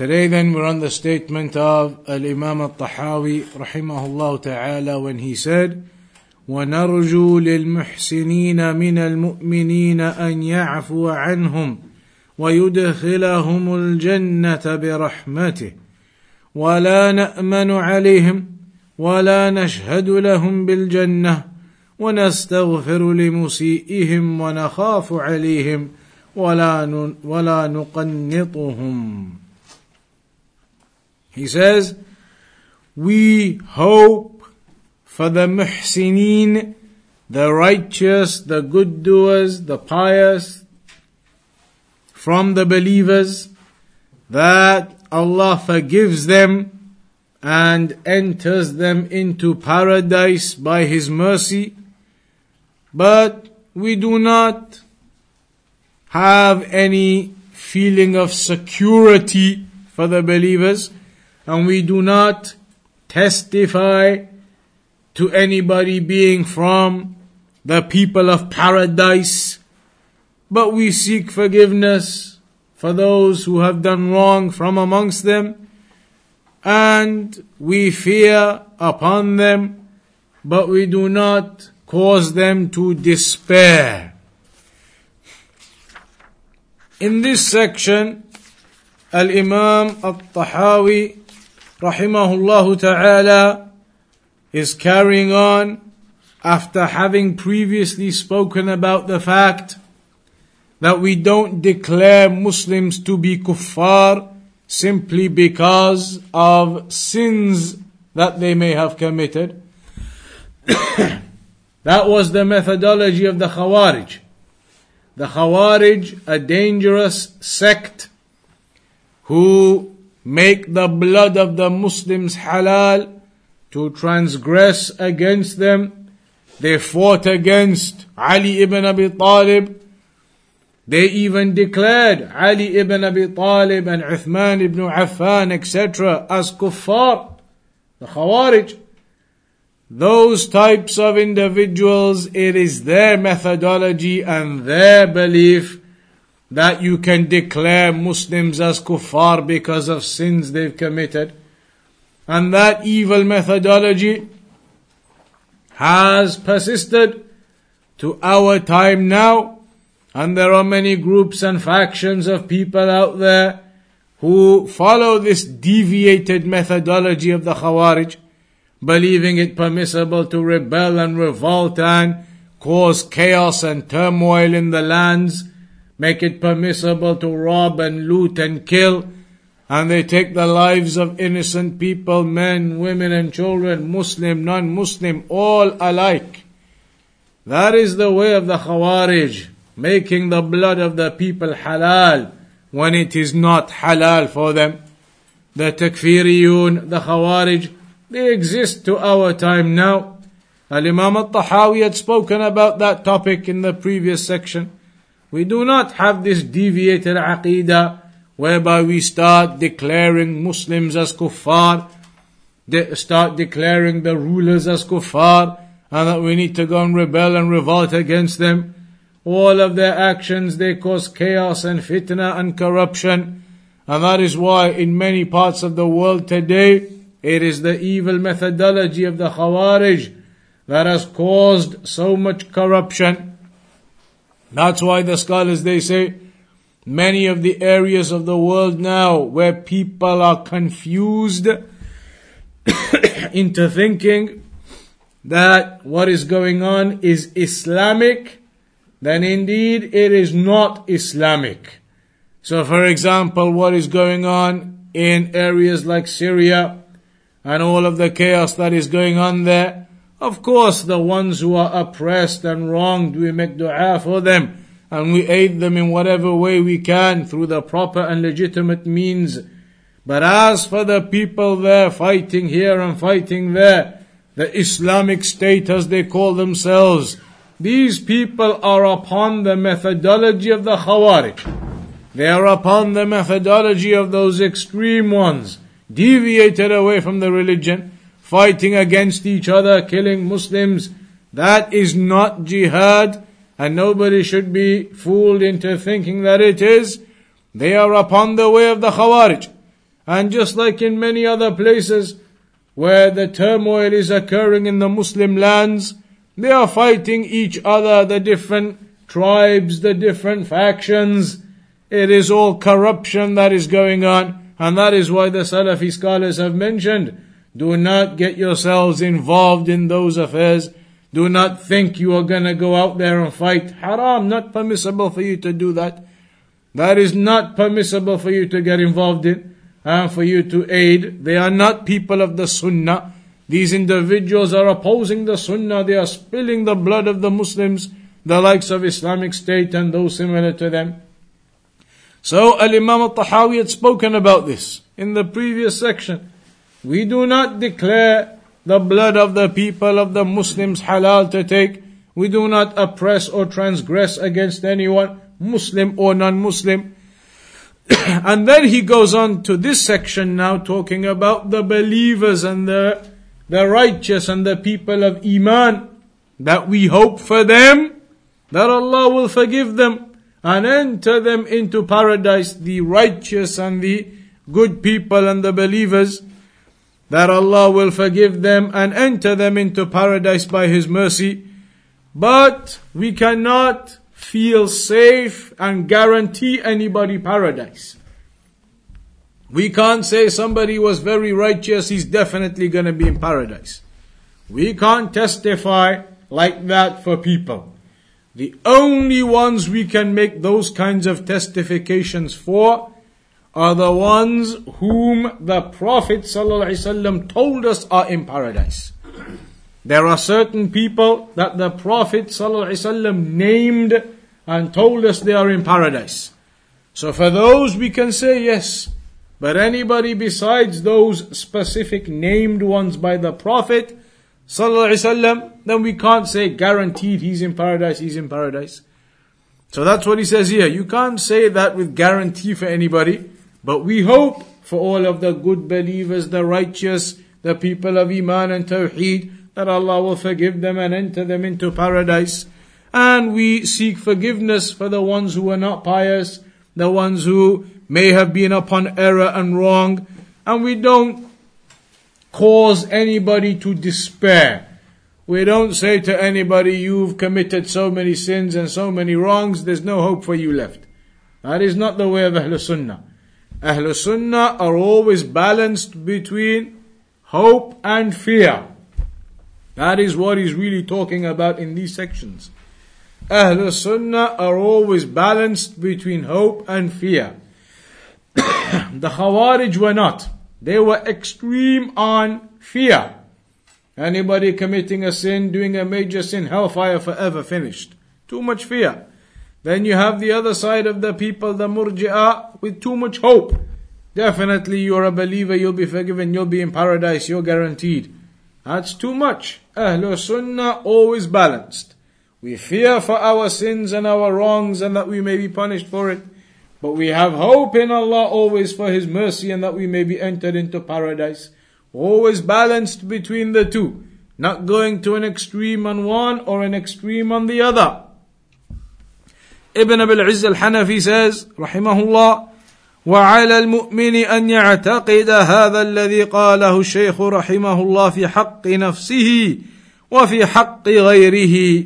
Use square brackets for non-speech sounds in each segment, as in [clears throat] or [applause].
Today then we're on the statement of Al-Imam al-Tahawi rahimahullah ta'ala when he said ونرجو للمحسنين من المؤمنين أن يعفو عنهم ويدخلهم الجنة برحمته ولا نأمن عليهم ولا نشهد لهم بالجنة ونستغفر لمسيئهم ونخاف عليهم ولا ولا نقنطهم He says, We hope for the muhsineen, the righteous, the good doers, the pious, from the believers, that Allah forgives them and enters them into paradise by His mercy. But we do not have any feeling of security for the believers and we do not testify to anybody being from the people of paradise, but we seek forgiveness for those who have done wrong from amongst them, and we fear upon them, but we do not cause them to despair. In this section, Al Imam Al Tahawi rahimahullah ta'ala is carrying on after having previously spoken about the fact that we don't declare Muslims to be kuffar simply because of sins that they may have committed. [coughs] that was the methodology of the Khawarij. The Khawarij, a dangerous sect who make the blood of the Muslims halal to transgress against them. They fought against Ali ibn Abi Talib. They even declared Ali ibn Abi Talib and Uthman ibn Affan, etc., as kuffar, the Khawarij. Those types of individuals, it is their methodology and their belief that you can declare Muslims as kuffar because of sins they've committed. And that evil methodology has persisted to our time now. And there are many groups and factions of people out there who follow this deviated methodology of the Khawarij, believing it permissible to rebel and revolt and cause chaos and turmoil in the lands make it permissible to rob and loot and kill, and they take the lives of innocent people, men, women, and children, Muslim, non Muslim, all alike. That is the way of the Khawarij, making the blood of the people halal when it is not halal for them. The Takfiriyun, the Khawarij, they exist to our time now. Al Imam al Tahawi had spoken about that topic in the previous section. We do not have this deviated aqidah whereby we start declaring Muslims as kuffar, de- start declaring the rulers as kuffar, and that we need to go and rebel and revolt against them. All of their actions, they cause chaos and fitna and corruption. And that is why in many parts of the world today, it is the evil methodology of the Khawarij that has caused so much corruption. That's why the scholars they say many of the areas of the world now where people are confused [coughs] into thinking that what is going on is Islamic, then indeed it is not Islamic. So for example, what is going on in areas like Syria and all of the chaos that is going on there, of course, the ones who are oppressed and wronged, we make dua for them and we aid them in whatever way we can through the proper and legitimate means. But as for the people there fighting here and fighting there, the Islamic State as they call themselves, these people are upon the methodology of the Khawarij. They are upon the methodology of those extreme ones, deviated away from the religion, fighting against each other, killing Muslims. That is not jihad, and nobody should be fooled into thinking that it is. They are upon the way of the Khawarij. And just like in many other places where the turmoil is occurring in the Muslim lands, they are fighting each other, the different tribes, the different factions. It is all corruption that is going on, and that is why the Salafi scholars have mentioned, do not get yourselves involved in those affairs. Do not think you are gonna go out there and fight. Haram, not permissible for you to do that. That is not permissible for you to get involved in and for you to aid. They are not people of the Sunnah. These individuals are opposing the Sunnah. They are spilling the blood of the Muslims, the likes of Islamic State and those similar to them. So Al Imam al Tahawi had spoken about this in the previous section. We do not declare the blood of the people of the Muslims halal to take. We do not oppress or transgress against anyone, Muslim or non Muslim. [coughs] and then he goes on to this section now talking about the believers and the, the righteous and the people of Iman that we hope for them that Allah will forgive them and enter them into paradise, the righteous and the good people and the believers, that Allah will forgive them and enter them into paradise by His mercy. But we cannot feel safe and guarantee anybody paradise. We can't say somebody was very righteous, he's definitely going to be in paradise. We can't testify like that for people. The only ones we can make those kinds of testifications for are the ones whom the Prophet ﷺ told us are in paradise. There are certain people that the Prophet ﷺ named and told us they are in paradise. So for those we can say yes. But anybody besides those specific named ones by the Prophet ﷺ, then we can't say guaranteed he's in paradise, he's in paradise. So that's what he says here. You can't say that with guarantee for anybody, but we hope for all of the good believers, the righteous, the people of Iman and Tawheed, that Allah will forgive them and enter them into paradise. And we seek forgiveness for the ones who are not pious, the ones who may have been upon error and wrong, and we don't cause anybody to despair. We don't say to anybody, you've committed so many sins and so many wrongs, there's no hope for you left. That is not the way of Ahlul Sunnah. Ahlul Sunnah are always balanced between hope and fear. That is what he's really talking about in these sections. Ahlul Sunnah are always balanced between hope and fear. [coughs] the Khawarij were not. They were extreme on fear. Anybody committing a sin, doing a major sin, hellfire forever, finished. Too much fear. Then you have the other side of the people, the murji'ah, with too much hope. Definitely you're a believer, you'll be forgiven, you'll be in paradise, you're guaranteed. That's too much. Ahlul Sunnah always balanced. We fear for our sins and our wrongs and that we may be punished for it. But we have hope in Allah always for His mercy and that we may be entered into paradise. Always balanced between the two. Not going to an extreme on one or an extreme on the other. Ibn Abil Izz al-Hanafi says, rahimahullah, وعلى المؤمن أن يعتقد هذا الذي قاله الشيخ رحمه الله في حق نفسه وفي حق غيره.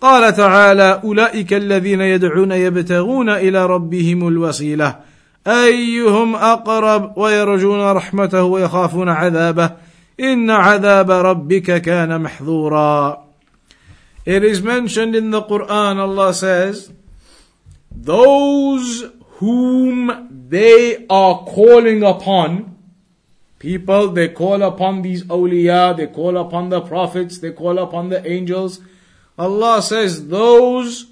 قال تعالى أولئك الذين يدعون يبتغون إلى ربهم الوسيلة. أيهم أقرب ويرجون رحمته ويخافون عذابه؟ إن عذاب ربك كان محذورا It is mentioned in the Quran, Allah says, those whom they are calling upon, people, they call upon these awliya, they call upon the prophets, they call upon the angels, Allah says, those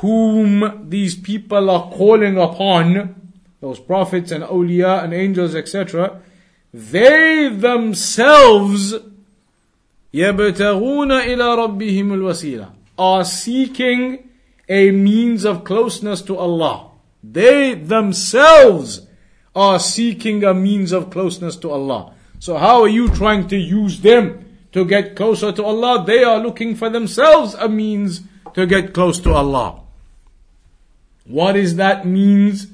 whom these people are calling upon, those prophets and awliya and angels, etc., they themselves يبتغون إلى ربهم الوسيلة are seeking a means of closeness to Allah. They themselves are seeking a means of closeness to Allah. So how are you trying to use them to get closer to Allah? They are looking for themselves a means to get close to Allah. What is that means?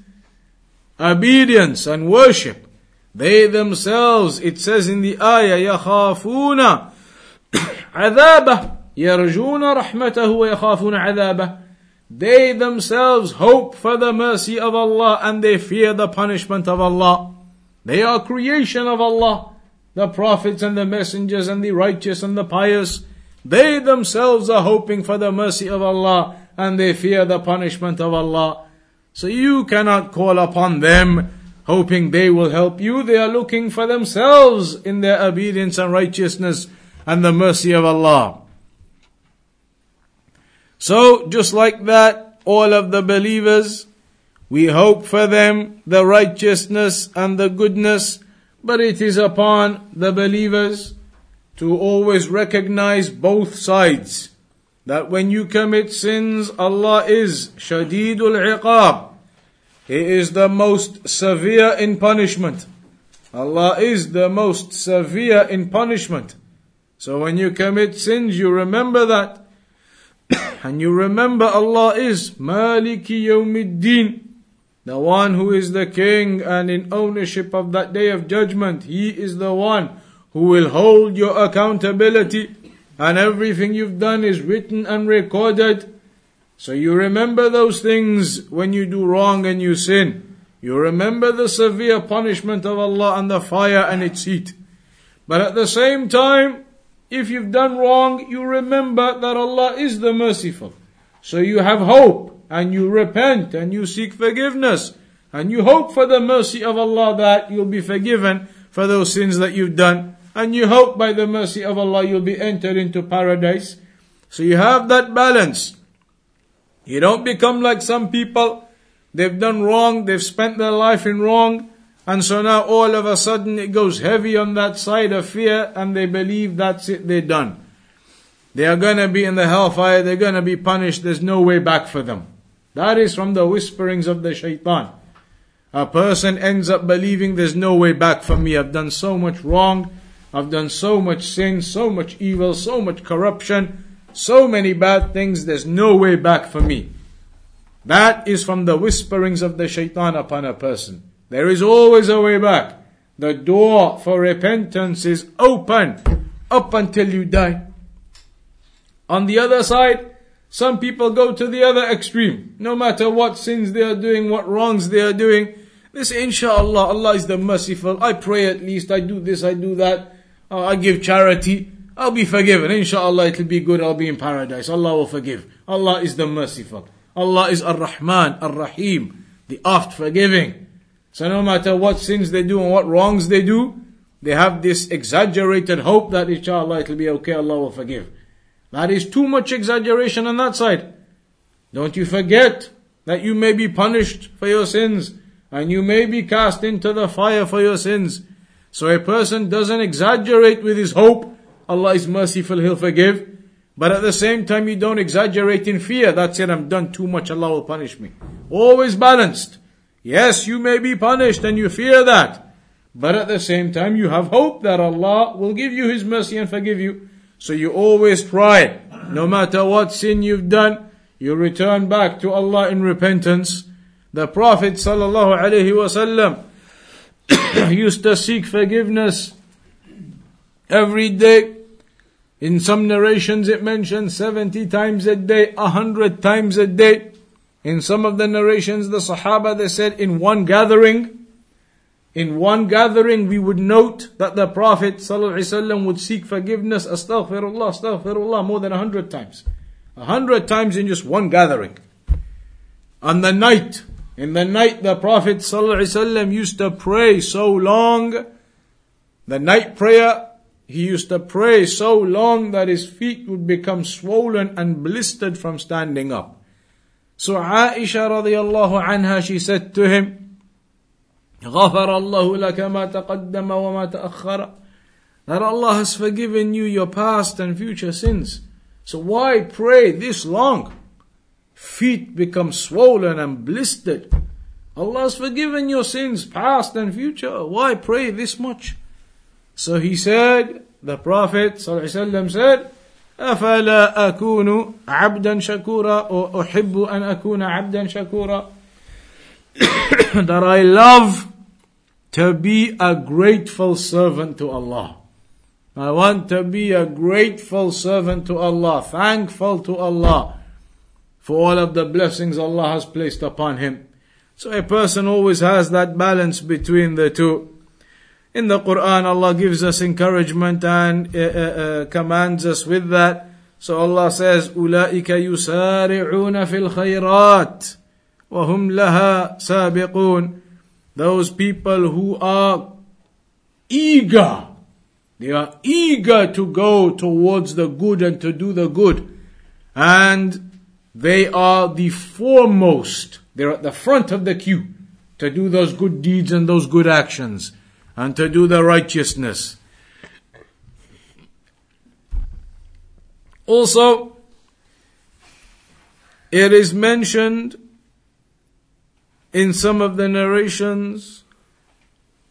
Obedience and worship. They themselves, it says in the ayah, يخافون عذابه يرجون رحمته ويخافون عذابه they themselves hope for the mercy of Allah and they fear the punishment of Allah. They are creation of Allah. The prophets and the messengers and the righteous and the pious. They themselves are hoping for the mercy of Allah and they fear the punishment of Allah. So you cannot call upon them hoping they will help you. They are looking for themselves in their obedience and righteousness and the mercy of Allah. So, just like that, all of the believers, we hope for them the righteousness and the goodness, but it is upon the believers to always recognize both sides. That when you commit sins, Allah is Shadidul Iqab. He is the most severe in punishment. Allah is the most severe in punishment. So when you commit sins, you remember that. [coughs] and you remember Allah is Maliki Yawmiddin, the one who is the king and in ownership of that day of judgment. He is the one who will hold your accountability and everything you've done is written and recorded. So you remember those things when you do wrong and you sin. You remember the severe punishment of Allah and the fire and its heat. But at the same time, if you've done wrong, you remember that Allah is the merciful. So you have hope and you repent and you seek forgiveness and you hope for the mercy of Allah that you'll be forgiven for those sins that you've done. And you hope by the mercy of Allah you'll be entered into paradise. So you have that balance. You don't become like some people. They've done wrong. They've spent their life in wrong. And so now all of a sudden it goes heavy on that side of fear and they believe that's it, they're done. They are gonna be in the hellfire, they're gonna be punished, there's no way back for them. That is from the whisperings of the shaitan. A person ends up believing there's no way back for me. I've done so much wrong. I've done so much sin, so much evil, so much corruption, so many bad things. There's no way back for me. That is from the whisperings of the shaitan upon a person. There is always a way back. The door for repentance is open up until you die. On the other side, some people go to the other extreme. No matter what sins they are doing, what wrongs they are doing, they say, Inshallah, Allah is the merciful. I pray at least, I do this, I do that. Uh, I give charity. I'll be forgiven. Inshallah, it'll be good. I'll be in paradise. Allah will forgive. Allah is the merciful. Allah is Ar-Rahman, Ar-Rahim, the oft forgiving. So no matter what sins they do and what wrongs they do, they have this exaggerated hope that inshallah it'll be okay, Allah will forgive. That is too much exaggeration on that side. Don't you forget that you may be punished for your sins and you may be cast into the fire for your sins. So a person doesn't exaggerate with his hope. Allah is merciful, He'll forgive. But at the same time, you don't exaggerate in fear. That's it, I'm done too much, Allah will punish me. Always balanced. Yes, you may be punished and you fear that. But at the same time, you have hope that Allah will give you His mercy and forgive you. So you always try, no matter what sin you've done, you return back to Allah in repentance. The Prophet wasallam [coughs] used to seek forgiveness every day. In some narrations it mentions 70 times a day, 100 times a day. In some of the narrations, the Sahaba, they said in one gathering, in one gathering, we would note that the Prophet ﷺ would seek forgiveness, astaghfirullah, astaghfirullah, more than a hundred times. A hundred times in just one gathering. On the night, in the night, the Prophet ﷺ used to pray so long. The night prayer, he used to pray so long that his feet would become swollen and blistered from standing up. So Aisha radiallahu anha, she said to him, غفر الله لك ما تقدم وما تأخر that Allah has forgiven you your past and future sins. So why pray this long? Feet become swollen and blistered. Allah has forgiven your sins, past and future. Why pray this much? So he said, the Prophet ﷺ said, أفلا أكون عبدا شكورا or أحب أن أكون عبدا شكورا [coughs] that I love to be a grateful servant to Allah. I want to be a grateful servant to Allah, thankful to Allah for all of the blessings Allah has placed upon him. So a person always has that balance between the two. In the Quran, Allah gives us encouragement and uh, uh, uh, commands us with that. So Allah says, أولئك يسارعون في الخيرات وهم لها سابقون. Those people who are eager they are eager to go towards the good and to do the good. And they are the foremost. They're at the front of the queue to do those good deeds and those good actions and to do the righteousness. Also, it is mentioned in some of the narrations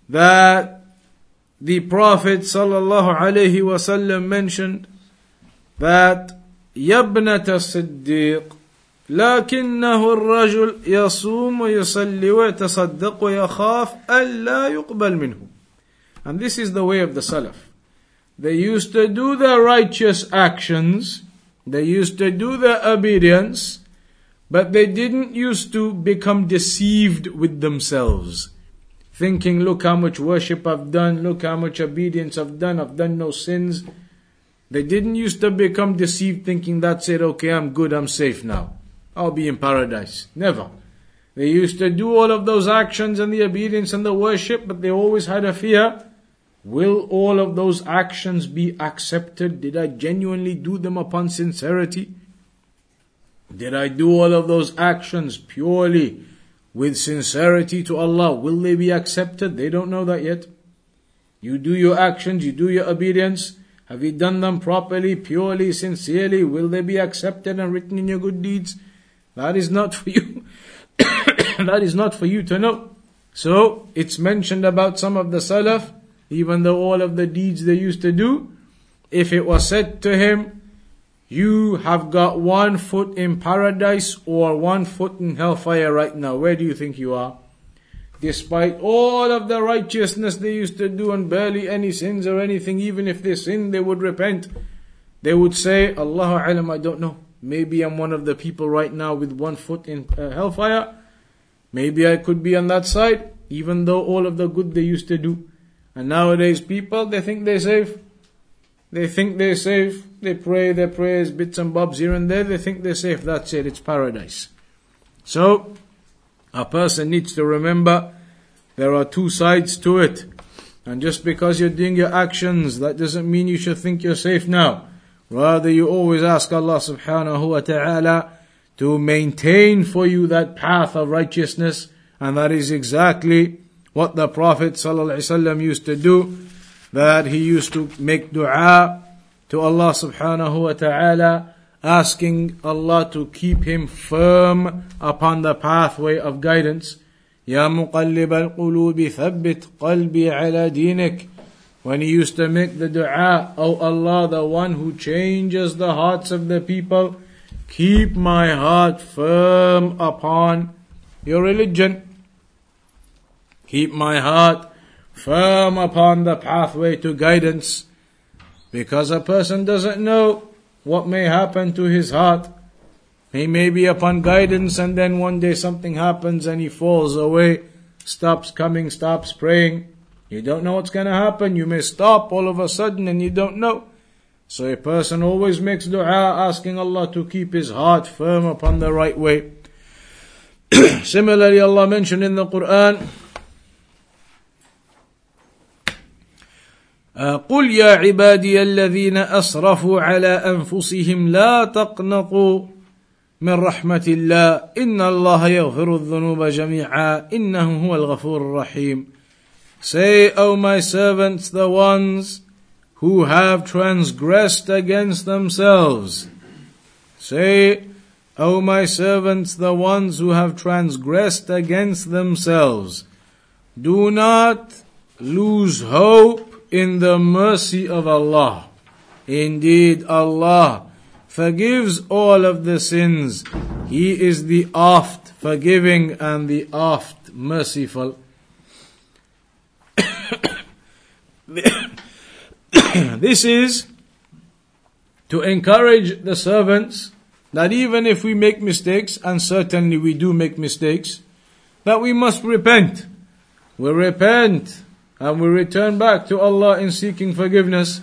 that the Prophet sallallahu alaihi wasallam mentioned that يبنة الصديق لكنه الرجل يصوم ويصلي ويتصدق ويخاف ألا يقبل منه and this is the way of the Salaf they used to do the righteous actions they used to do the obedience but they didn't used to become deceived with themselves thinking, look how much worship I've done, look how much obedience I've done, I've done no sins. They didn't used to become deceived thinking that's it, okay, I'm good, I'm safe now. I'll be in paradise. Never. They used to do all of those actions and the obedience and the worship, but they always had a fear. Will all of those actions be accepted? Did I genuinely do them upon sincerity? Did I do all of those actions purely with sincerity to Allah, will they be accepted? They don't know that yet. You do your actions, you do your obedience. Have you done them properly, purely, sincerely? Will they be accepted and written in your good deeds? That is not for you. [coughs] that is not for you to know. So, it's mentioned about some of the Salaf, even though all of the deeds they used to do, if it was said to him, you have got one foot in paradise or one foot in hellfire right now. Where do you think you are? Despite all of the righteousness they used to do and barely any sins or anything, even if they sin, they would repent. They would say, Allahu alam, I don't know. Maybe I'm one of the people right now with one foot in uh, hellfire. Maybe I could be on that side, even though all of the good they used to do. And nowadays people, they think they're safe. They think they're safe. They pray their prayers, bits and bobs here and there. They think they're safe. That's it. It's paradise. So, a person needs to remember there are two sides to it. And just because you're doing your actions, that doesn't mean you should think you're safe now. Rather, you always ask Allah subhanahu wa ta'ala to maintain for you that path of righteousness. And that is exactly what the Prophet ﷺ used to do that he used to make dua to Allah subhanahu wa ta'ala, asking Allah to keep him firm upon the pathway of guidance. Ya muqallib al-qulub thabbit qalbi ala dinik. When he used to make the dua, O oh Allah, the one who changes the hearts of the people, keep my heart firm upon your religion. Keep my heart firm upon the pathway to guidance because a person doesn't know what may happen to his heart. He may be upon guidance and then one day something happens and he falls away, stops coming, stops praying. You don't know what's going to happen. You may stop all of a sudden and you don't know. So a person always makes dua asking Allah to keep his heart firm upon the right way. [clears throat] Similarly, Allah mentioned in the Quran, قل يا عبادي الذين اسرفوا على انفسهم لا تقنطوا من رحمة الله إن الله يغفر الذنوب جميعا إنه هو الغفور الرحيم Say, O my servants, the ones who have transgressed against themselves. Say, O my servants, the ones who have transgressed against themselves. Do not lose hope in the mercy of Allah. Indeed, Allah forgives all of the sins. He is the oft forgiving and the oft merciful. [coughs] this is to encourage the servants that even if we make mistakes, and certainly we do make mistakes, that we must repent. We repent and we return back to Allah in seeking forgiveness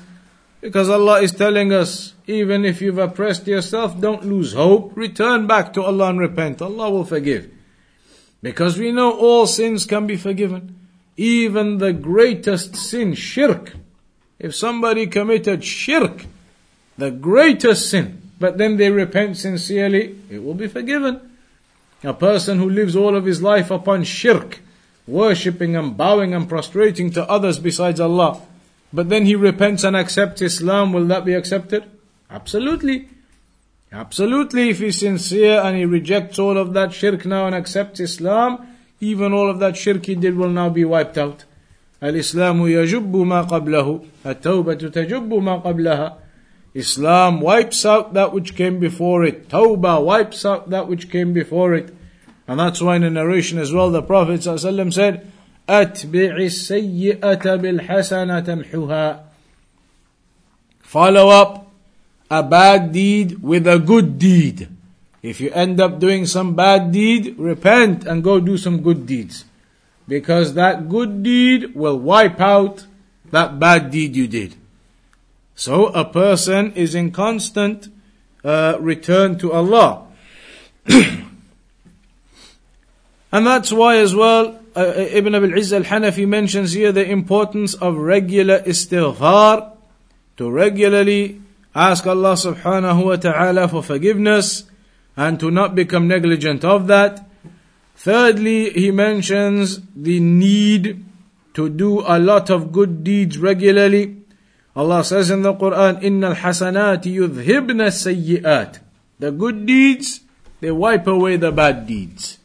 because Allah is telling us, even if you've oppressed yourself, don't lose hope. Return back to Allah and repent. Allah will forgive. Because we know all sins can be forgiven. Even the greatest sin, shirk. If somebody committed shirk, the greatest sin, but then they repent sincerely, it will be forgiven. A person who lives all of his life upon shirk, worshipping and bowing and prostrating to others besides Allah, but then he repents and accepts Islam, will that be accepted? Absolutely. Absolutely, if he's sincere and he rejects all of that shirk now and accepts Islam, even all of that shirk he did will now be wiped out. الإسلام يجب ما قبله التوبة تجب ما قبلها Islam wipes out that which came before it. Tawbah wipes out that which came before it. And that's why in a narration as well, the Prophet ﷺ said, أتبع السيئة بالحسنة تمحها Follow up a bad deed with a good deed. If you end up doing some bad deed, repent and go do some good deeds. Because that good deed will wipe out that bad deed you did. So a person is in constant uh, return to Allah. [clears throat] And that's why, as well, uh, uh Ibn Abil Izz al Hanafi mentions here the importance of regular istighfar, to regularly ask Allah subhanahu wa ta'ala for forgiveness, and to not become negligent of that. Thirdly, he mentions the need to do a lot of good deeds regularly. Allah says in the Quran, Inna al-hasanat yudhibna sayyi'at. The good deeds, they wipe away the bad deeds.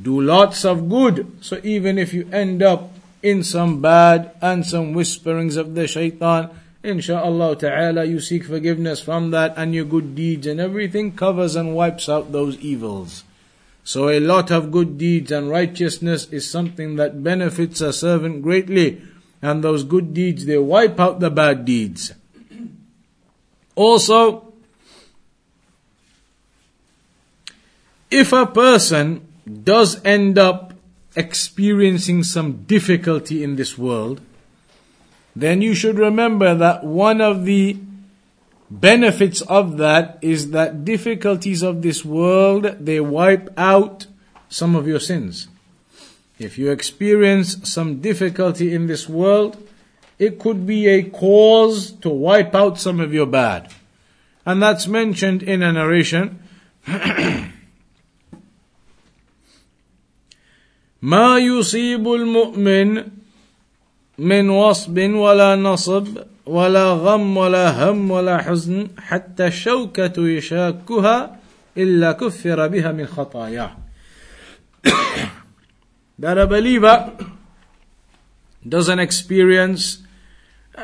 Do lots of good. So even if you end up in some bad and some whisperings of the shaitan, insha'Allah ta'ala, you seek forgiveness from that and your good deeds and everything covers and wipes out those evils. So a lot of good deeds and righteousness is something that benefits a servant greatly. And those good deeds, they wipe out the bad deeds. Also, if a person does end up experiencing some difficulty in this world, then you should remember that one of the benefits of that is that difficulties of this world, they wipe out some of your sins. If you experience some difficulty in this world, it could be a cause to wipe out some of your bad. And that's mentioned in a narration. [clears throat] ما يصيب المؤمن من وصب ولا نصب ولا غم ولا هم ولا حزن حتى الشوكة يشاكها إلا كفر بها من خطاياه that a believer doesn't experience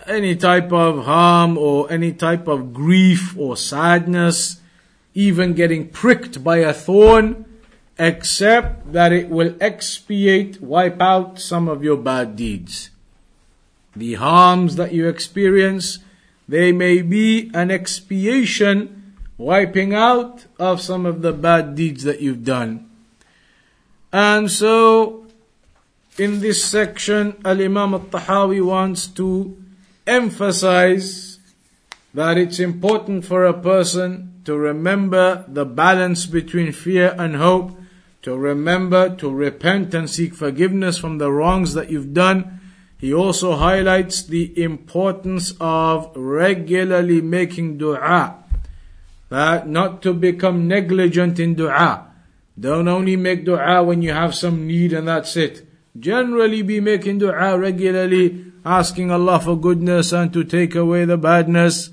any type of harm or any type of grief or sadness, even getting pricked by a thorn, except that it will expiate, wipe out some of your bad deeds. The harms that you experience, they may be an expiation, wiping out of some of the bad deeds that you've done. And so, in this section, Al Imam al Tahawi wants to emphasize that it's important for a person to remember the balance between fear and hope to remember to repent and seek forgiveness from the wrongs that you've done. He also highlights the importance of regularly making dua. That not to become negligent in dua. Don't only make dua when you have some need and that's it. Generally be making dua regularly, asking Allah for goodness and to take away the badness.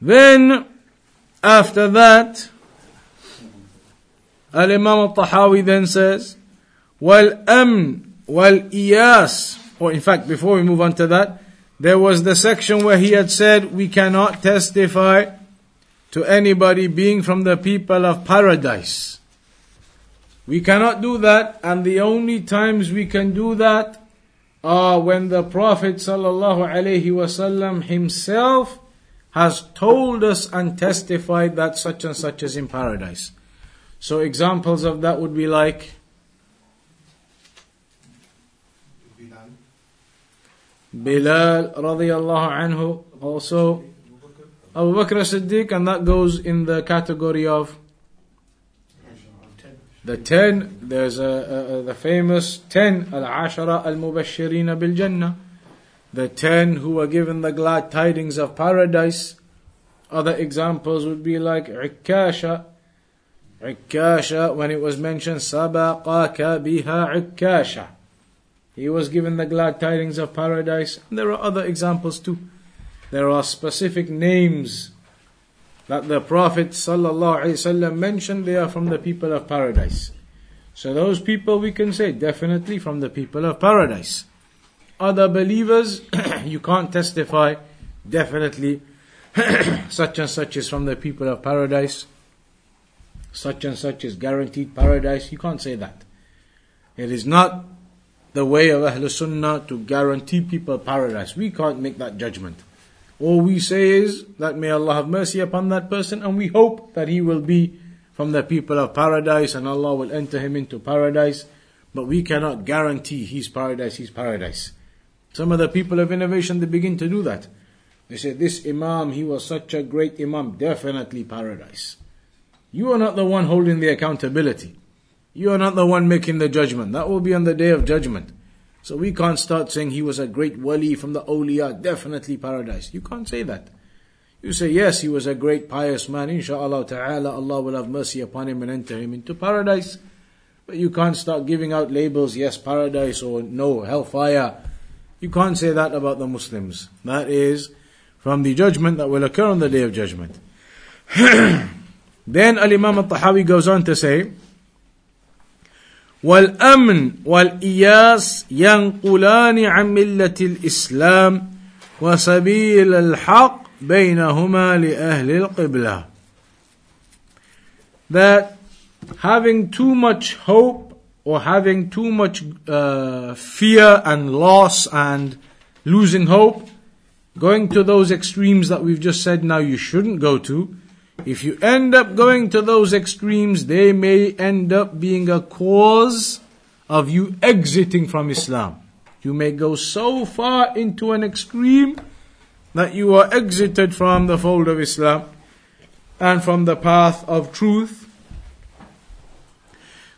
Then, after that, Al Imam al Tahawi then says, Wal Amn, Wal Iyas, or in fact, before we move on to that, there was the section where he had said, We cannot testify to anybody being from the people of paradise. We cannot do that, and the only times we can do that are when the Prophet ﷺ himself has told us and testified that such and such is in paradise. So examples of that would be like Bilal radiallahu anhu, also Abu Bakr as-Siddiq, and that goes in the category of the ten. There's a, a, the famous ten al-ashara al-mubashirin bil-jannah, the ten who were given the glad tidings of paradise. Other examples would be like Ikkasha. Ikkasha, when it was mentioned, Sabaqaka biha Ikkasha. He was given the glad tidings of paradise. And there are other examples too. There are specific names that the Prophet ﷺ mentioned, they are from the people of paradise. So those people we can say definitely from the people of paradise. Other believers, [clears throat] you can't testify definitely [clears throat] such and such is from the people of paradise. Such and such is guaranteed paradise. You can't say that. It is not the way of Ahlul Sunnah to guarantee people paradise. We can't make that judgment. All we say is that may Allah have mercy upon that person and we hope that he will be from the people of paradise and Allah will enter him into paradise. But we cannot guarantee he's paradise, he's paradise. Some of the people of innovation, they begin to do that. They say, this Imam, he was such a great Imam, definitely paradise. You are not the one holding the accountability. You are not the one making the judgment. That will be on the day of judgment. So we can't start saying he was a great wali from the awliya, definitely paradise. You can't say that. You say, yes, he was a great pious man, inshaAllah ta'ala, Allah will have mercy upon him and enter him into paradise. But you can't start giving out labels, yes, paradise or no, hellfire. You can't say that about the Muslims. That is from the judgment that will occur on the day of judgment. [clears throat] then Al-Imam al-Tahawi goes on to say, والأمن والإياس ينقلان عن ملة الإسلام وسبيل الحق بينهما لأهل القبلة that having too much hope or having too much uh, fear and loss and losing hope going to those extremes that we've just said now you shouldn't go to if you end up going to those extremes, they may end up being a cause of you exiting from Islam. You may go so far into an extreme that you are exited from the fold of Islam and from the path of truth.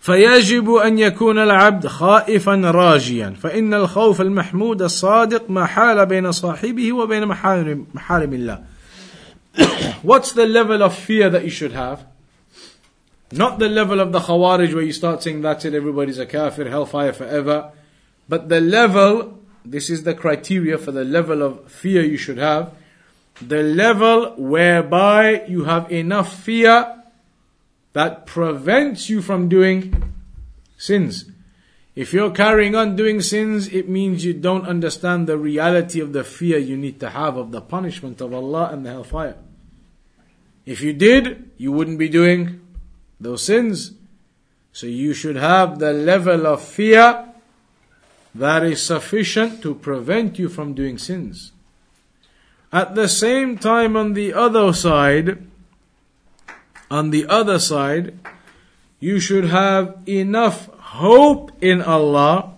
فيجب أن يكون العبد خائفا راجيا فإن الخوف المحمود الصادق ما حال بين صاحبه وبين محارم الله What's the level of fear that you should have? Not the level of the Khawarij where you start saying that's it, everybody's a kafir, hellfire forever. But the level, this is the criteria for the level of fear you should have. The level whereby you have enough fear that prevents you from doing sins. If you're carrying on doing sins, it means you don't understand the reality of the fear you need to have of the punishment of Allah and the hellfire. If you did, you wouldn't be doing those sins. So you should have the level of fear that is sufficient to prevent you from doing sins. At the same time, on the other side, on the other side, you should have enough hope in Allah,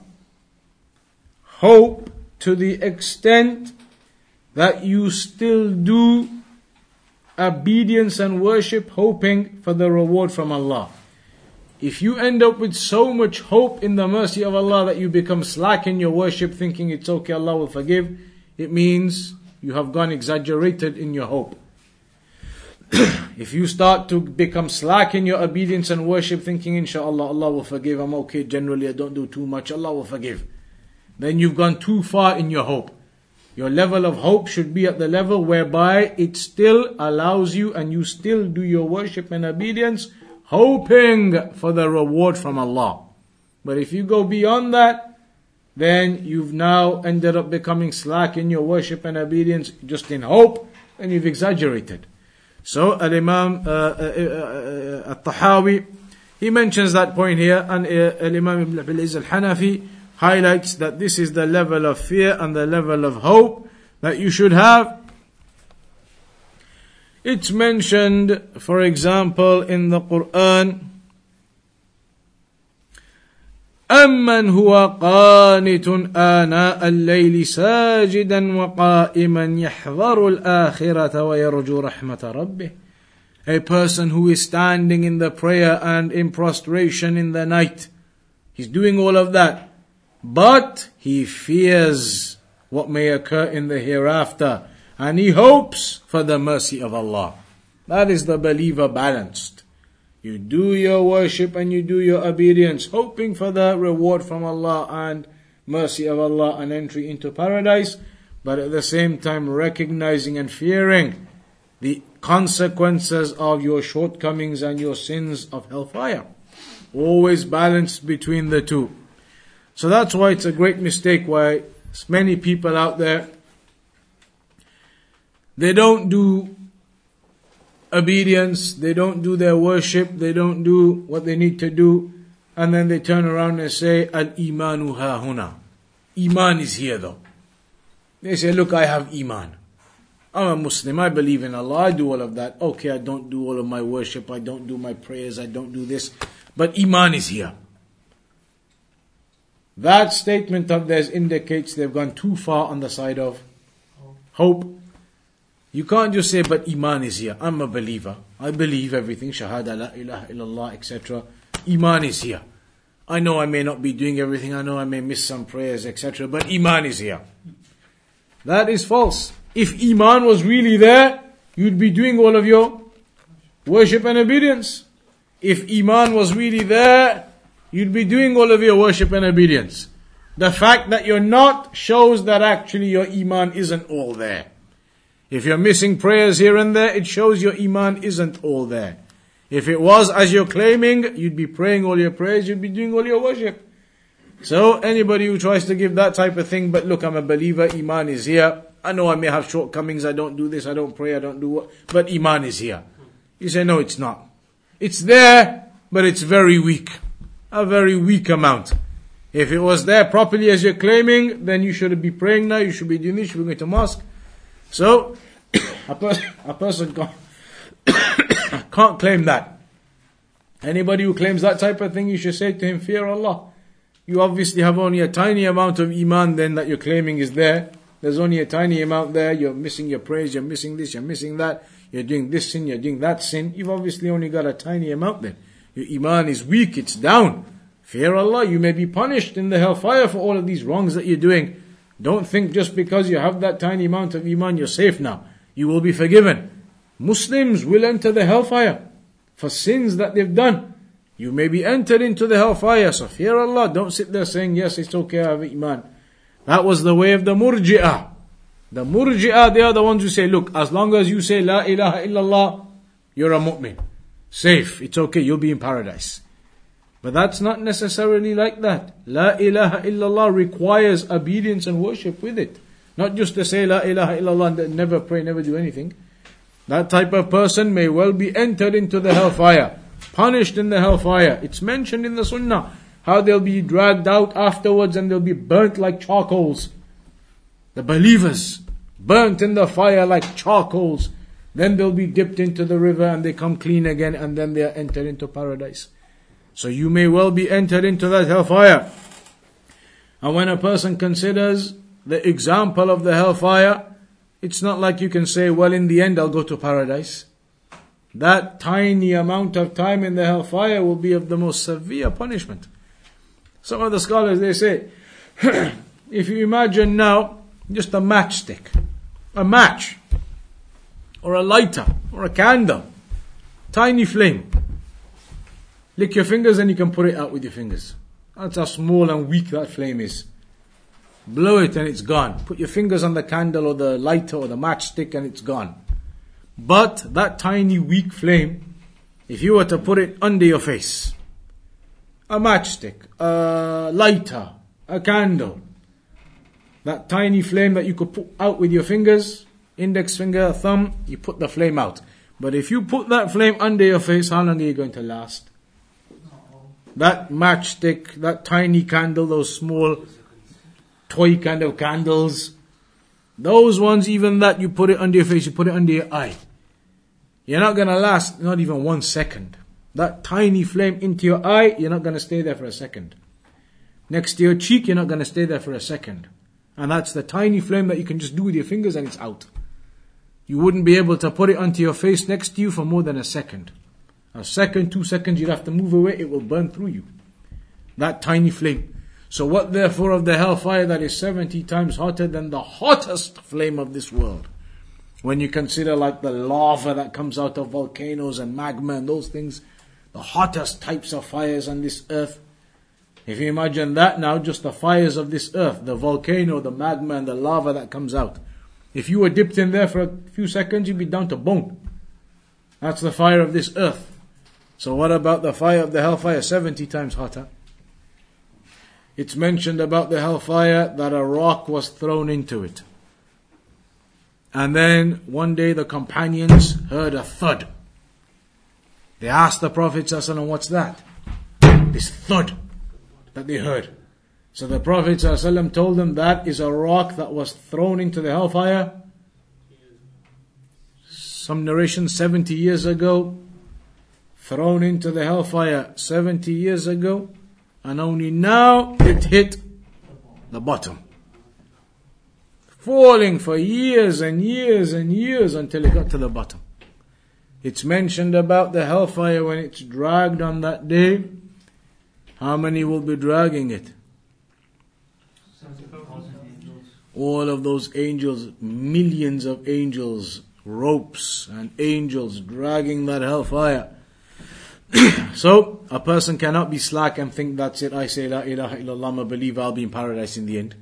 hope to the extent that you still do obedience and worship, hoping for the reward from Allah. If you end up with so much hope in the mercy of Allah that you become slack in your worship, thinking it's okay, Allah will forgive, it means you have gone exaggerated in your hope. [clears throat] if you start to become slack in your obedience and worship, thinking, inshallah, Allah will forgive, I'm okay, generally I don't do too much, Allah will forgive. Then you've gone too far in your hope. Your level of hope should be at the level whereby it still allows you and you still do your worship and obedience, hoping for the reward from Allah. But if you go beyond that, then you've now ended up becoming slack in your worship and obedience just in hope, and you've exaggerated. So Al Imam uh, uh, uh, Al Tahawi he mentions that point here, and Al Imam Ibn Al Hanafi highlights that this is the level of fear and the level of hope that you should have. It's mentioned, for example, in the Quran. أمن هو قانت آناء الليل ساجدا وقائما يحذر الآخرة ويرجو رحمة ربه A person who is standing in the prayer and in prostration in the night. He's doing all of that. But he fears what may occur in the hereafter. And he hopes for the mercy of Allah. That is the believer balanced. You do your worship and you do your obedience, hoping for the reward from Allah and mercy of Allah and entry into paradise, but at the same time recognizing and fearing the consequences of your shortcomings and your sins of hellfire. Always balanced between the two. So that's why it's a great mistake why many people out there they don't do obedience, they don't do their worship, they don't do what they need to do, and then they turn around and say, Al imanu ha huna. Iman is here though. They say, Look, I have Iman. I'm a Muslim, I believe in Allah, I do all of that. Okay, I don't do all of my worship, I don't do my prayers, I don't do this, but Iman is here. That statement of theirs indicates they've gone too far on the side of hope you can't just say, but Iman is here. I'm a believer. I believe everything. Shahada, la ilaha illallah, etc. Iman is here. I know I may not be doing everything. I know I may miss some prayers, etc. But Iman is here. That is false. If Iman was really there, you'd be doing all of your worship and obedience. If Iman was really there, you'd be doing all of your worship and obedience. The fact that you're not shows that actually your Iman isn't all there. If you're missing prayers here and there, it shows your iman isn't all there. If it was as you're claiming, you'd be praying all your prayers, you'd be doing all your worship. So anybody who tries to give that type of thing, but look, I'm a believer, iman is here. I know I may have shortcomings, I don't do this, I don't pray, I don't do what, but iman is here. You say, no, it's not. It's there, but it's very weak. A very weak amount. If it was there properly as you're claiming, then you should be praying now, you should be doing this, you should be going to mosque. So, [coughs] a, a person can't, [coughs] can't claim that. Anybody who claims that type of thing, you should say to him, Fear Allah. You obviously have only a tiny amount of Iman then that you're claiming is there. There's only a tiny amount there. You're missing your prayers, you're missing this, you're missing that. You're doing this sin, you're doing that sin. You've obviously only got a tiny amount then. Your Iman is weak, it's down. Fear Allah, you may be punished in the hellfire for all of these wrongs that you're doing. Don't think just because you have that tiny amount of iman, you're safe now. You will be forgiven. Muslims will enter the hellfire for sins that they've done. You may be entered into the hellfire, so fear Allah. Don't sit there saying, yes, it's okay, I have iman. That was the way of the murji'ah. The murji'ah, they are the ones who say, look, as long as you say la ilaha illallah, you're a mu'min. Safe, it's okay, you'll be in paradise. But that's not necessarily like that. La ilaha illallah requires obedience and worship with it. Not just to say La ilaha illallah and never pray, never do anything. That type of person may well be entered into the hellfire, punished in the hellfire. It's mentioned in the Sunnah how they'll be dragged out afterwards and they'll be burnt like charcoals. The believers burnt in the fire like charcoals. Then they'll be dipped into the river and they come clean again and then they are entered into paradise. So you may well be entered into that hellfire. And when a person considers the example of the hellfire, it's not like you can say, well, in the end, I'll go to paradise. That tiny amount of time in the hellfire will be of the most severe punishment. Some of the scholars, they say, [clears throat] if you imagine now just a matchstick, a match, or a lighter, or a candle. Tiny flame. Lick your fingers and you can put it out with your fingers. That's how small and weak that flame is. Blow it and it's gone. Put your fingers on the candle or the lighter or the matchstick and it's gone. But that tiny weak flame, if you were to put it under your face, a matchstick, a lighter, a candle, that tiny flame that you could put out with your fingers, index finger, thumb, you put the flame out. But if you put that flame under your face, how long are you going to last? That matchstick, that tiny candle, those small toy kind of candles, those ones, even that you put it under your face, you put it under your eye. You're not gonna last not even one second. That tiny flame into your eye, you're not gonna stay there for a second. Next to your cheek, you're not gonna stay there for a second. And that's the tiny flame that you can just do with your fingers and it's out. You wouldn't be able to put it onto your face next to you for more than a second. A second, two seconds, you'd have to move away, it will burn through you. That tiny flame. So what therefore of the hellfire that is 70 times hotter than the hottest flame of this world? When you consider like the lava that comes out of volcanoes and magma and those things, the hottest types of fires on this earth. If you imagine that now, just the fires of this earth, the volcano, the magma and the lava that comes out. If you were dipped in there for a few seconds, you'd be down to bone. That's the fire of this earth. So what about the fire of the hellfire? 70 times hotter. It's mentioned about the hellfire that a rock was thrown into it. And then one day the companions heard a thud. They asked the Prophet what's that? This thud that they heard. So the Prophet ﷺ told them that is a rock that was thrown into the hellfire. Some narration 70 years ago. Thrown into the hellfire 70 years ago. And only now it hit the bottom. Falling for years and years and years until it got to the bottom. It's mentioned about the hellfire when it's dragged on that day. How many will be dragging it? All of those angels, millions of angels, ropes and angels dragging that hellfire. [clears throat] so, a person cannot be slack and think that's it, I say La ilaha illallah, I believe I'll be in paradise in the end.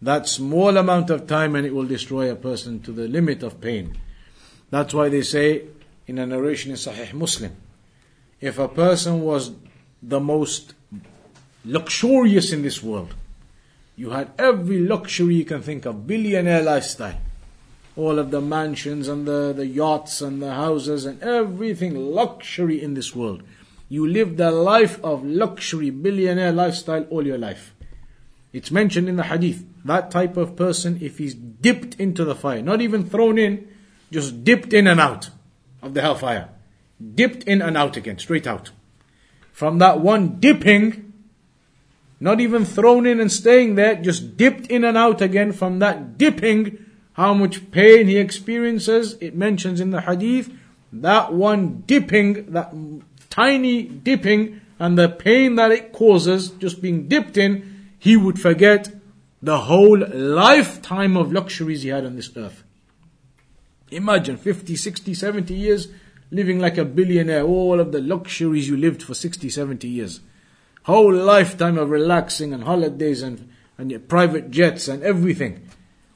That small amount of time and it will destroy a person to the limit of pain. That's why they say in a narration in Sahih Muslim, if a person was the most luxurious in this world, you had every luxury you can think of, billionaire lifestyle. All of the mansions and the, the yachts and the houses and everything luxury in this world. You lived a life of luxury, billionaire lifestyle all your life. It's mentioned in the hadith. That type of person, if he's dipped into the fire, not even thrown in, just dipped in and out of the hellfire. Dipped in and out again, straight out. From that one dipping, not even thrown in and staying there, just dipped in and out again from that dipping, how much pain he experiences. It mentions in the hadith, that one dipping, that tiny dipping, and the pain that it causes, just being dipped in, he would forget the whole lifetime of luxuries he had on this earth. Imagine 50, 60, 70 years living like a billionaire, all of the luxuries you lived for 60, 70 years whole lifetime of relaxing and holidays and, and private jets and everything.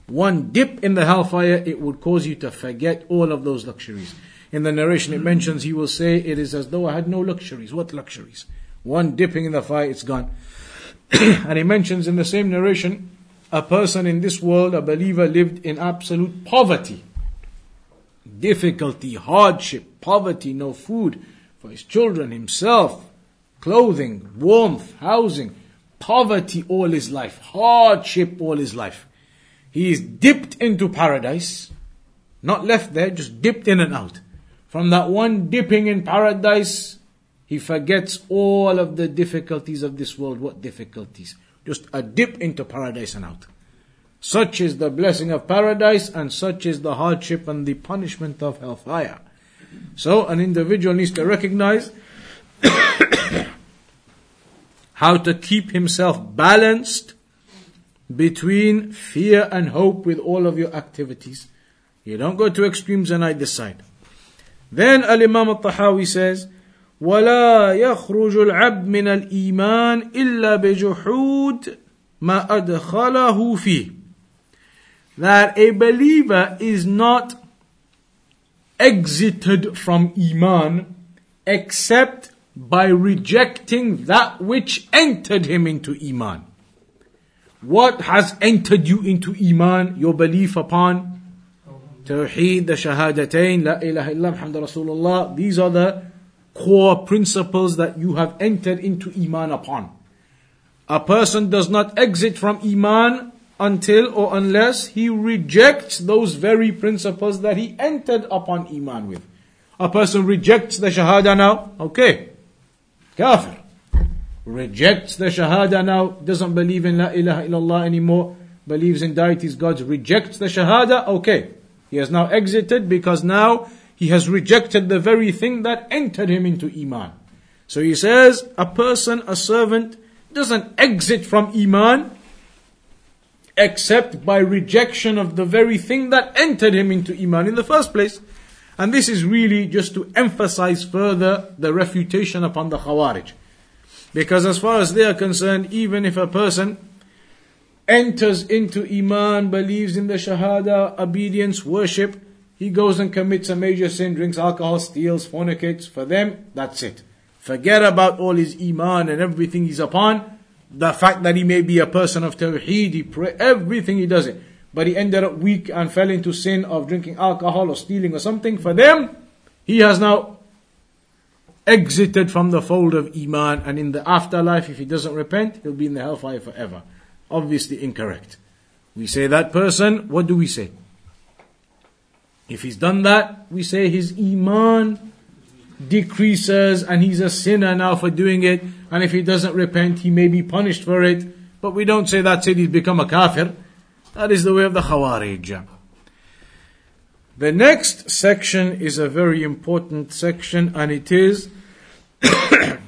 One dip in the hellfire, it would cause you to forget all of those luxuries. In the narration it mentions, he will say, it is as though I had no luxuries. What luxuries? One dipping in the fire, it's gone. [clears throat] and he mentions in the same narration, a person in this world, a believer, lived in absolute poverty, difficulty, hardship, poverty, no food for his children, himself, clothing, warmth, housing, poverty all his life, hardship all his life. He is dipped into paradise, not left there, just dipped in and out. From that one dipping in paradise, he forgets all of the difficulties of this world. What difficulties? Just a dip into paradise and out. Such is the blessing of paradise and such is the hardship and the punishment of hellfire. So an individual needs to recognize [coughs] how to keep himself balanced between fear and hope with all of your activities. You don't go to extremes on either side. Then Al-Imam al-Tahawi says, ولا يخرج العبد من الإيمان إلا بجحود ما أدخله فيه that a believer is not exited from Iman except by rejecting that which entered him into Iman. What has entered you into Iman? Your belief upon Tawheed, the Shahadatain, La ilaha illa Muhammad Rasulullah. These are the core principles that you have entered into Iman upon. A person does not exit from Iman until or unless he rejects those very principles that he entered upon Iman with. A person rejects the Shahada now, okay. Kafir. Rejects the Shahada now, doesn't believe in La ilaha illallah anymore, believes in deities, gods, rejects the Shahada, okay. He has now exited because now he has rejected the very thing that entered him into Iman. So he says, a person, a servant, doesn't exit from Iman except by rejection of the very thing that entered him into Iman in the first place. And this is really just to emphasize further the refutation upon the Khawarij. Because as far as they are concerned, even if a person enters into Iman, believes in the Shahada, obedience, worship, he goes and commits a major sin, drinks alcohol, steals, fornicates. For them, that's it. Forget about all his Iman and everything he's upon. The fact that he may be a person of Tawheed, he pray, everything he does it. But he ended up weak and fell into sin of drinking alcohol or stealing or something. For them, he has now exited from the fold of Iman and in the afterlife, if he doesn't repent, he'll be in the hellfire forever. Obviously incorrect. We say that person, what do we say? If he's done that, we say his iman decreases and he's a sinner now for doing it. And if he doesn't repent, he may be punished for it. But we don't say that's it, he's become a kafir. That is the way of the Khawarij. The next section is a very important section and it is [coughs]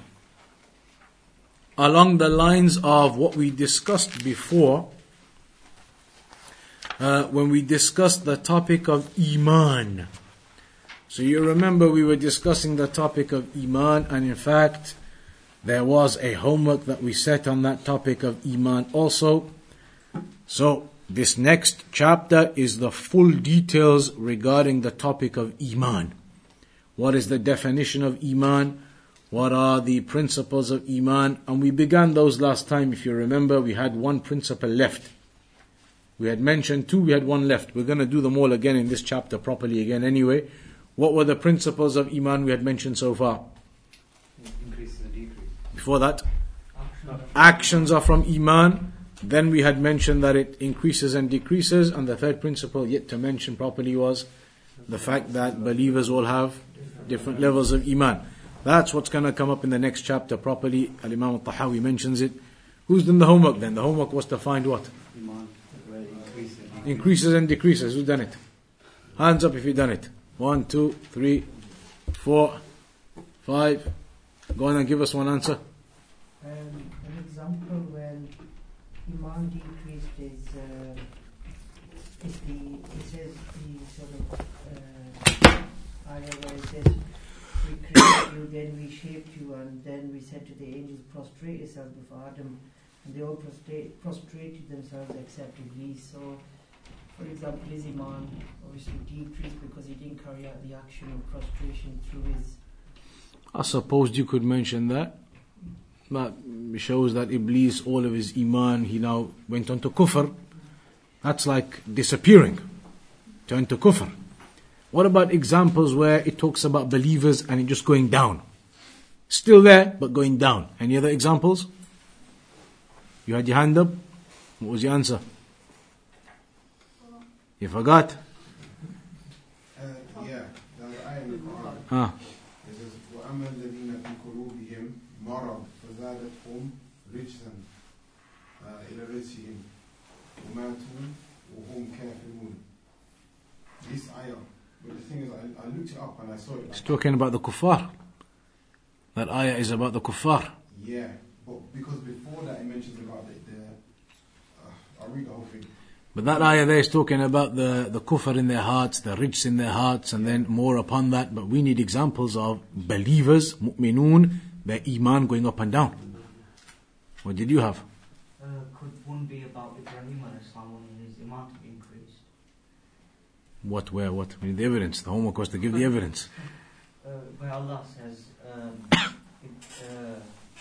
along the lines of what we discussed before uh, when we discussed the topic of Iman. So you remember we were discussing the topic of Iman, and in fact, there was a homework that we set on that topic of Iman also. So this next chapter is the full details regarding the topic of Iman. What is the definition of Iman? What are the principles of Iman? And we began those last time, if you remember, we had one principle left. We had mentioned two, we had one left. We're going to do them all again in this chapter properly again anyway. What were the principles of Iman we had mentioned so far? Increases and decreases. Before that, actions are from Iman. Then we had mentioned that it increases and decreases. And the third principle yet to mention properly was the fact that believers all have different levels of Iman. That's what's going to come up in the next chapter properly. Al Imam al Tahawi mentions it. Who's done the homework then? The homework was to find what? Increases and decreases. Who's done it? Hands up if you've done it. One, two, three, four, five. Go on and give us one answer. Um, an example Iman decreased is uh, is the it says the sort of uh, it says we created you, then we shaped you, and then we said to the angels prostrate yourself before Adam, and they all prostrate, prostrated themselves except Iblis. So, for example, his Iman obviously decreased because he didn't carry out the action of prostration through his I suppose you could mention that. That shows that Iblis, all of his iman, he now went on to kufr. That's like disappearing. Turned to kufr. What about examples where it talks about believers and it just going down? Still there, but going down. Any other examples? You had your hand up? What was your answer? You forgot? Uh, yeah, there's وماتوا وهم كافرون. This ayah, but the thing is, I, I looked it up and I saw it. It's Like, talking about the kuffar. That ayah is about the kuffar. yeah, but because before that it mentions about the, the uh, I'll read the whole thing. But that ayah there is talking about the, the kufr in their hearts, the rijs in their hearts, and then more upon that. But we need examples of believers, mu'minun, their iman going up and down. What did you have? Uh, could one be about What, where, what? We need the evidence. The homework was to give the evidence. Uh, where Allah says, um, [coughs] it, uh,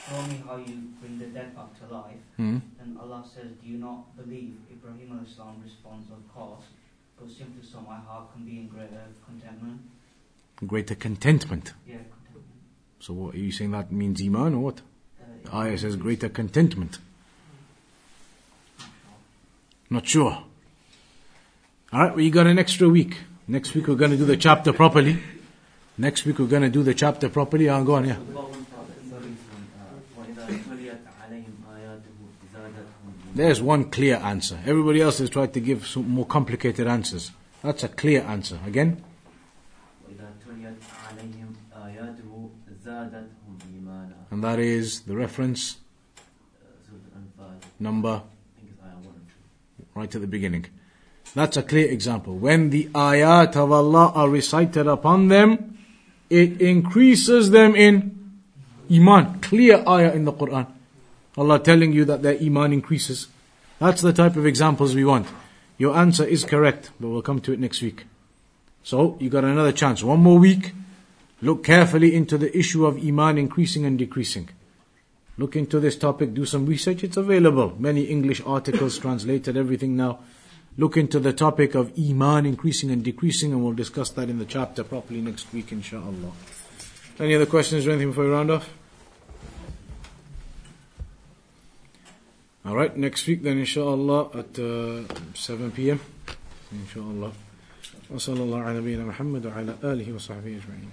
show me how you bring the dead back to life. Hmm? And Allah says, do you not believe? Ibrahim alayhi salam responds, of course, but simply so my heart can be in greater contentment. Greater contentment. Yeah, contentment. So what, are you saying that means iman or what? Uh, The ayah says greater contentment. Not sure. Alright, well you got an extra week. Next week we're going to do the chapter properly. Next week we're going to do the chapter properly. I'm going, yeah. There's one clear answer. Everybody else has tried to give some more complicated answers. That's a clear answer. Again? And that is the reference number right at the beginning. That's a clear example. When the ayat of Allah are recited upon them, it increases them in iman. Clear ayah in the Quran. Allah telling you that their iman increases. That's the type of examples we want. Your answer is correct, but we'll come to it next week. So, you got another chance. One more week. Look carefully into the issue of iman increasing and decreasing. Look into this topic, do some research. It's available. Many English articles translated, everything now Look into the topic of Iman increasing and decreasing, and we'll discuss that in the chapter properly next week, inshallah. Any other questions or anything before we round off? Alright, next week then, inshallah, at uh, 7 p.m. Inshallah. وصلى الله على نبينا محمد وعلى آله وصحبه أجمعين